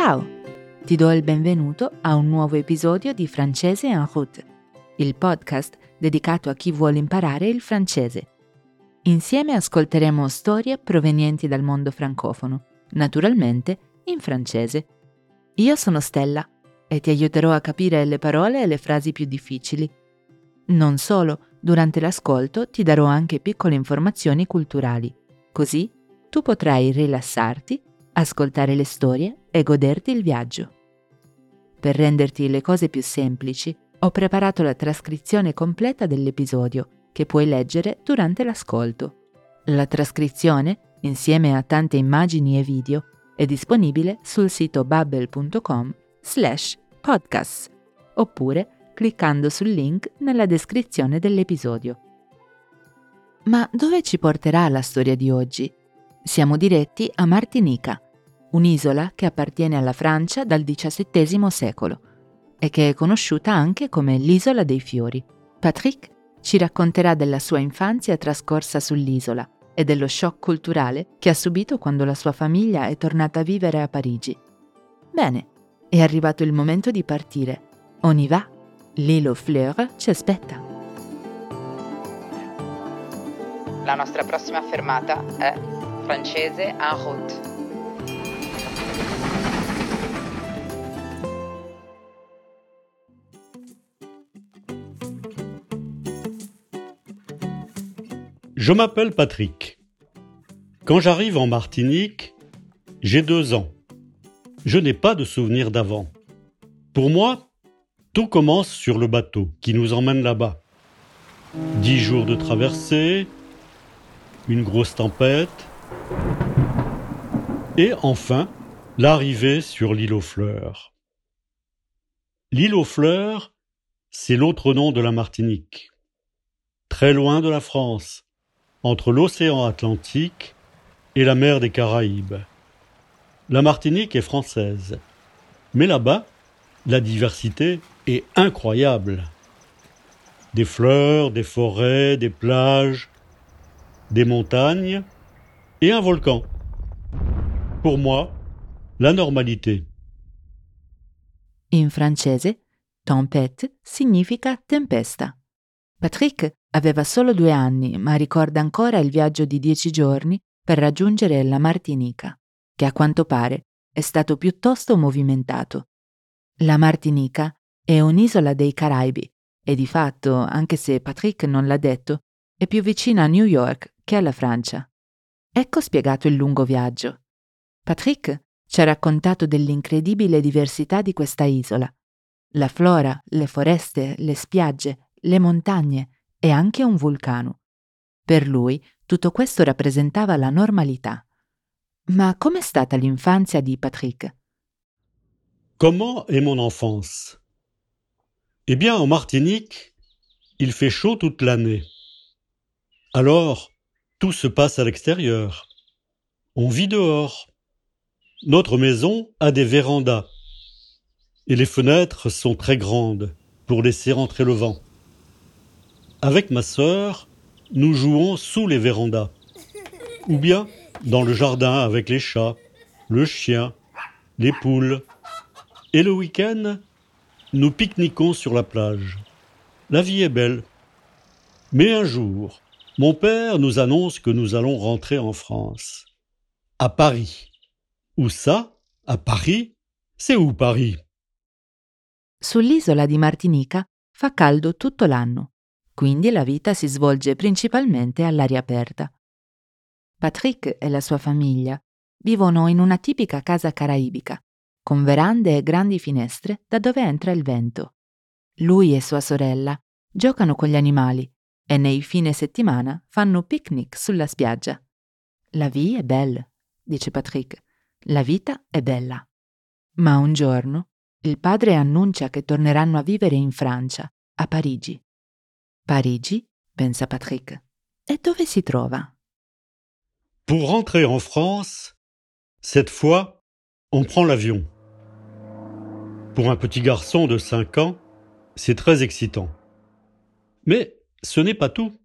Ciao! Ti do il benvenuto a un nuovo episodio di Francese en route, il podcast dedicato a chi vuole imparare il francese. Insieme ascolteremo storie provenienti dal mondo francofono, naturalmente in francese. Io sono Stella e ti aiuterò a capire le parole e le frasi più difficili. Non solo, durante l'ascolto ti darò anche piccole informazioni culturali, così tu potrai rilassarti, ascoltare le storie e goderti il viaggio. Per renderti le cose più semplici, ho preparato la trascrizione completa dell'episodio che puoi leggere durante l'ascolto. La trascrizione, insieme a tante immagini e video, è disponibile sul sito bubble.com slash podcast oppure cliccando sul link nella descrizione dell'episodio. Ma dove ci porterà la storia di oggi? Siamo diretti a Martinica, un'isola che appartiene alla Francia dal XVII secolo e che è conosciuta anche come l'isola dei fiori. Patrick ci racconterà della sua infanzia trascorsa sull'isola e dello shock culturale che ha subito quando la sua famiglia è tornata a vivere a Parigi. Bene, è arrivato il momento di partire. On y va. L'île aux fleurs ci aspetta. La nostra prossima fermata è francese en route. Je m'appelle Patrick. Quand j'arrive en Martinique, j'ai deux ans. Je n'ai pas de souvenir d'avant. Pour moi, tout commence sur le bateau qui nous emmène là-bas. Dix jours de traversée, une grosse tempête, et enfin l'arrivée sur l'île aux fleurs. L'île aux fleurs, c'est l'autre nom de la Martinique. Très loin de la France, entre l'océan Atlantique et la mer des Caraïbes. La Martinique est française, mais là-bas, la diversité est incroyable. Des fleurs, des forêts, des plages, des montagnes et un volcan. Pour moi, la normalité. In francese, tempête significa tempesta. Patrick aveva solo due anni, ma ricorda ancora il viaggio di dieci giorni per raggiungere la Martinica, che a quanto pare è stato piuttosto movimentato. La Martinica è un'isola dei Caraibi e di fatto, anche se Patrick non l'ha detto, è più vicina a New York che alla Francia. Ecco spiegato il lungo viaggio. Patrick ci ha raccontato dell'incredibile diversità di questa isola. La flora, le foreste, le spiagge, le montagne e anche un vulcano. Per lui tutto questo rappresentava la normalità. Ma com'è stata l'infanzia di Patrick? Comment est mon enfance? Eh bien, en Martinique, il fait chaud toute l'année. Alors, tout se passe à l'extérieur. On vit dehors. Notre maison a des vérandas. Et les fenêtres sont très grandes pour laisser entrer le vent. Avec ma sœur, nous jouons sous les vérandas. Ou bien dans le jardin avec les chats, le chien, les poules. Et le week-end, nous pique-niquons sur la plage. La vie est belle. Mais un jour, mon père nous annonce que nous allons rentrer en France. À Paris. Où ça? À Paris? C'est où Paris? Sull'isola di Martinica fa caldo tutto l'anno. Quindi la vita si svolge principalmente all'aria aperta. Patrick e la sua famiglia vivono in una tipica casa caraibica, con verande e grandi finestre da dove entra il vento. Lui e sua sorella giocano con gli animali e nei fine settimana fanno picnic sulla spiaggia. La vie è belle, dice Patrick. La vita è bella. Ma un giorno il padre annuncia che torneranno a vivere in Francia, a Parigi. Parigi, pensa Patrick. Et dove si trova? Pour rentrer en France, cette fois, on prend l'avion. Pour un petit garçon de 5 ans, c'est très excitant. Mais ce n'est pas tout.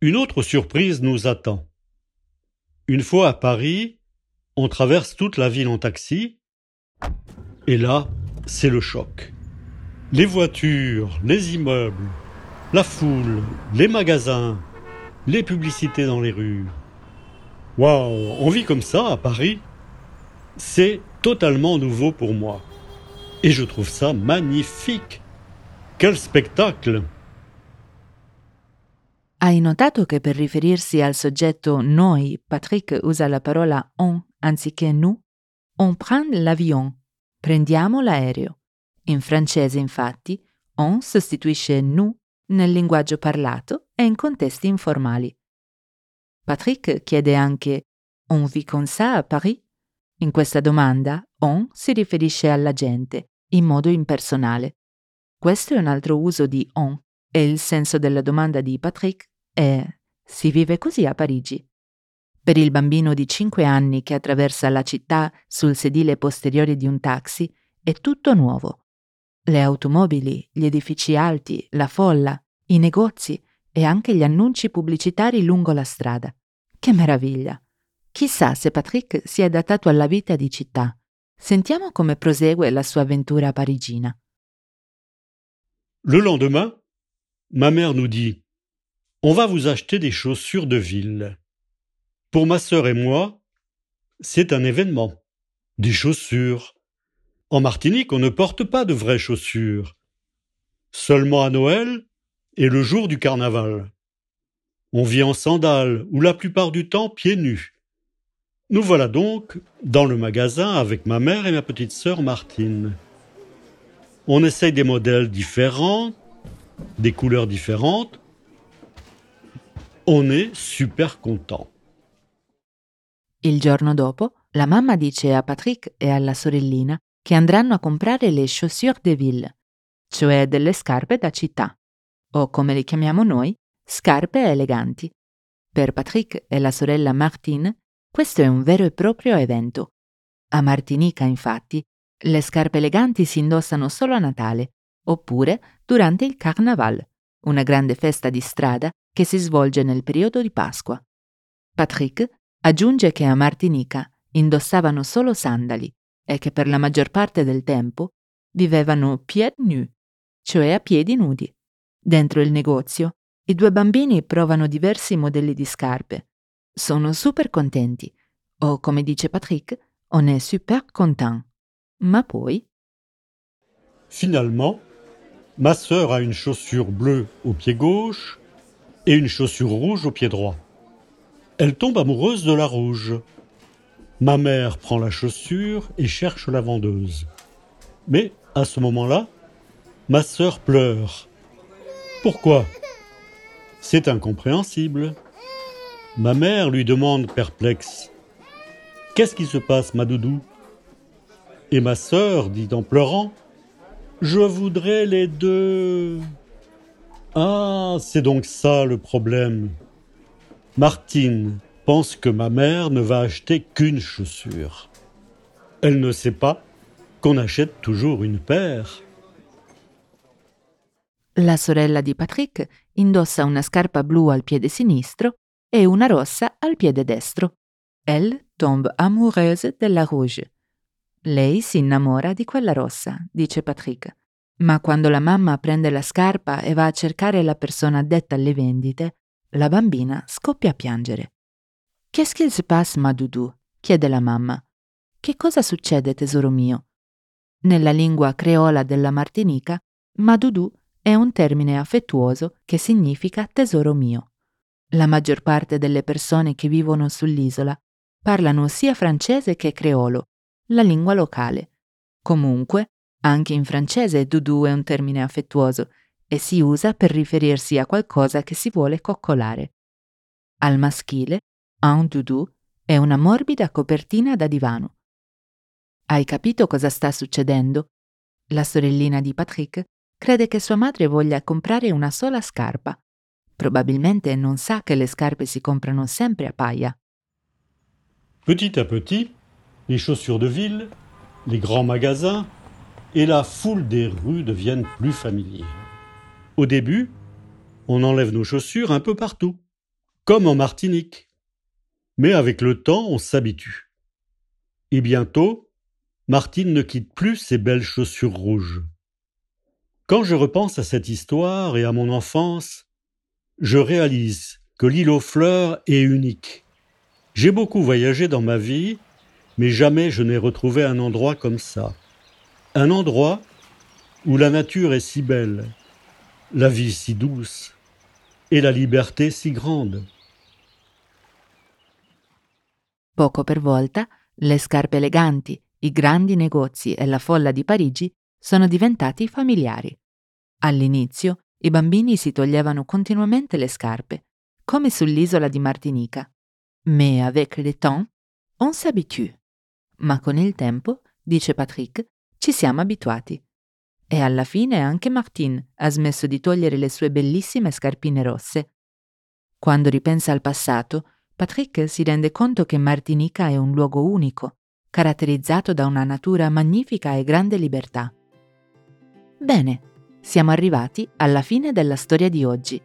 Une autre surprise nous attend. Une fois à Paris, on traverse toute la ville en taxi, Et là, c'est le choc. Les voitures, les immeubles, la foule, les magasins, les publicités dans les rues. Waouh, on vit comme ça à Paris? C'est totalement nouveau pour moi. Et je trouve ça magnifique. Quel spectacle Hai notato che per riferirsi al soggetto noi, Patrick usa la parola on anziché nous? On prend l'avion. Prendiamo l'aereo. In francese, infatti, on sostituisce nous nel linguaggio parlato e in contesti informali. Patrick chiede anche On vit comme ça à Paris? In questa domanda, on si riferisce alla gente, in modo impersonale. Questo è un altro uso di on e il senso della domanda di Patrick è si vive così a Parigi? Per il bambino di 5 anni che attraversa la città sul sedile posteriore di un taxi è tutto nuovo. Le automobili, gli edifici alti, la folla, i negozi e anche gli annunci pubblicitari lungo la strada. Che meraviglia! Chissà se Patrick si è adattato alla vita di città. Sentiamo come prosegue la sua avventura parigina. Le lendemain, ma mère nous dit On va vous acheter des chaussures de ville. Pour ma sœur et moi, c'est un événement. Des chaussures. En Martinique, on ne porte pas de vraies chaussures. Seulement à Noël et le jour du carnaval. On vit en sandales ou la plupart du temps pieds nus. Nous voilà donc dans le magasin avec ma mère et ma petite sœur Martine. On essaye des modèles différents, des couleurs différentes. On est super content. Il giorno dopo, la mamma dice a Patrick e alla sorellina che andranno a comprare le chaussures de ville, cioè delle scarpe da città, o come le chiamiamo noi, scarpe eleganti. Per Patrick e la sorella Martine questo è un vero e proprio evento. A Martinica, infatti, le scarpe eleganti si indossano solo a Natale, oppure durante il Carnaval, una grande festa di strada che si svolge nel periodo di Pasqua. Patrick aggiunge che a Martinica indossavano solo sandali e che per la maggior parte del tempo vivevano pieds nus, cioè a piedi nudi. Dentro il negozio, i due bambini provano diversi modelli di scarpe. Sono super contenti, o come dice Patrick, on est super content. Ma poi... Finalement, ma sœur a une chaussure bleue au pied gauche et une chaussure rouge au pied droit. Elle tombe amoureuse de la rouge. Ma mère prend la chaussure et cherche la vendeuse. Mais à ce moment-là, ma sœur pleure. Pourquoi? C'est incompréhensible. Ma mère lui demande perplexe. Qu'est-ce qui se passe, ma doudou? Et ma sœur dit en pleurant Je voudrais les deux. Ah, c'est donc ça le problème. Martine pense que ma mère ne va acheter qu'une chaussure. Elle ne sait pas qu'on achète toujours une paire. La sorella di Patrick indossa una scarpa blu al piede sinistro e una rossa al piede destro. Elle tombe amoureuse della rouge. Lei si innamora di quella rossa, dice Patrick. Ma quando la mamma prende la scarpa e va a cercare la persona addetta alle vendite, la bambina scoppia a piangere. Qu'est-ce qu'il se passe, ma doudou? chiede la mamma. Che cosa succede, tesoro mio? Nella lingua creola della Martinica, madoudou è un termine affettuoso che significa tesoro mio. La maggior parte delle persone che vivono sull'isola parlano sia francese che creolo, la lingua locale. Comunque, anche in francese doudou è un termine affettuoso e si usa per riferirsi a qualcosa che si vuole coccolare. Al maschile, un doudou è una morbida copertina da divano. Hai capito cosa sta succedendo? La sorellina di Patrick crede che sua madre voglia comprare una sola scarpa. Probabilmente non sa che le scarpe si comprano sempre a paia. Petit à petit, les chaussures de ville, les grands magasins et la foule des rues deviennent plus familiers. Au début, on enlève nos chaussures un peu partout, comme en Martinique. Mais avec le temps, on s'habitue. Et bientôt, Martine ne quitte plus ses belles chaussures rouges. Quand je repense à cette histoire et à mon enfance, je réalise que l'île aux fleurs est unique. J'ai beaucoup voyagé dans ma vie, mais jamais je n'ai retrouvé un endroit comme ça. Un endroit où la nature est si belle, la vie si douce et la liberté si grande. Poco per volta, le scarpe eleganti, i grandi negozi e la folla di Parigi sono diventati familiari. All'inizio i bambini si toglievano continuamente le scarpe, come sull'isola di Martinica. Mais avec le temps, on s'habitue. Ma con il tempo, dice Patrick, ci siamo abituati. E alla fine anche Martine ha smesso di togliere le sue bellissime scarpine rosse. Quando ripensa al passato, Patrick si rende conto che Martinica è un luogo unico, caratterizzato da una natura magnifica e grande libertà. Bene, siamo arrivati alla fine della storia di oggi.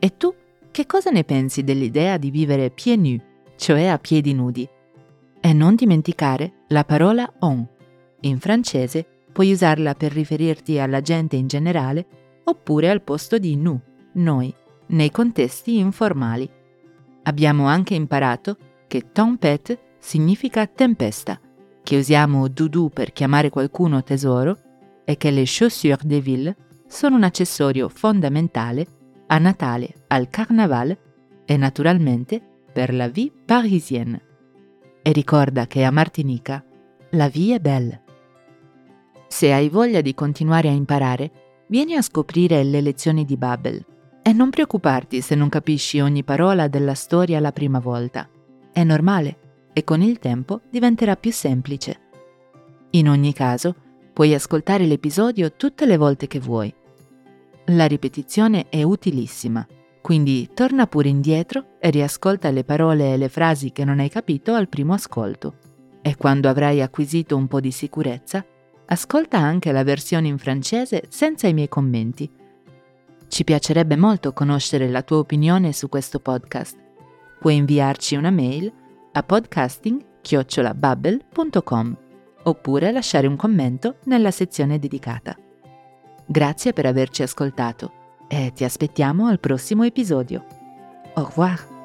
E tu, che cosa ne pensi dell'idea di vivere pieds nus, cioè a piedi nudi? E non dimenticare la parola on. In francese puoi usarla per riferirti alla gente in generale oppure al posto di nu, noi, nei contesti informali. Abbiamo anche imparato che tempête significa tempesta, che usiamo doudou per chiamare qualcuno tesoro e che le chaussures de ville sono un accessorio fondamentale a Natale, al Carnaval e naturalmente per la vie parisienne. E ricorda che a Martinica la vie è belle. Se hai voglia di continuare a imparare, vieni a scoprire le lezioni di Babel e non preoccuparti se non capisci ogni parola della storia la prima volta. È normale e con il tempo diventerà più semplice. In ogni caso, puoi ascoltare l'episodio tutte le volte che vuoi. La ripetizione è utilissima, quindi torna pure indietro e riascolta le parole e le frasi che non hai capito al primo ascolto. E quando avrai acquisito un po' di sicurezza, ascolta anche la versione in francese senza i miei commenti ci piacerebbe molto conoscere la tua opinione su questo podcast. Puoi inviarci una mail a podcasting-bubble.com oppure lasciare un commento nella sezione dedicata. Grazie per averci ascoltato e ti aspettiamo al prossimo episodio. Au revoir!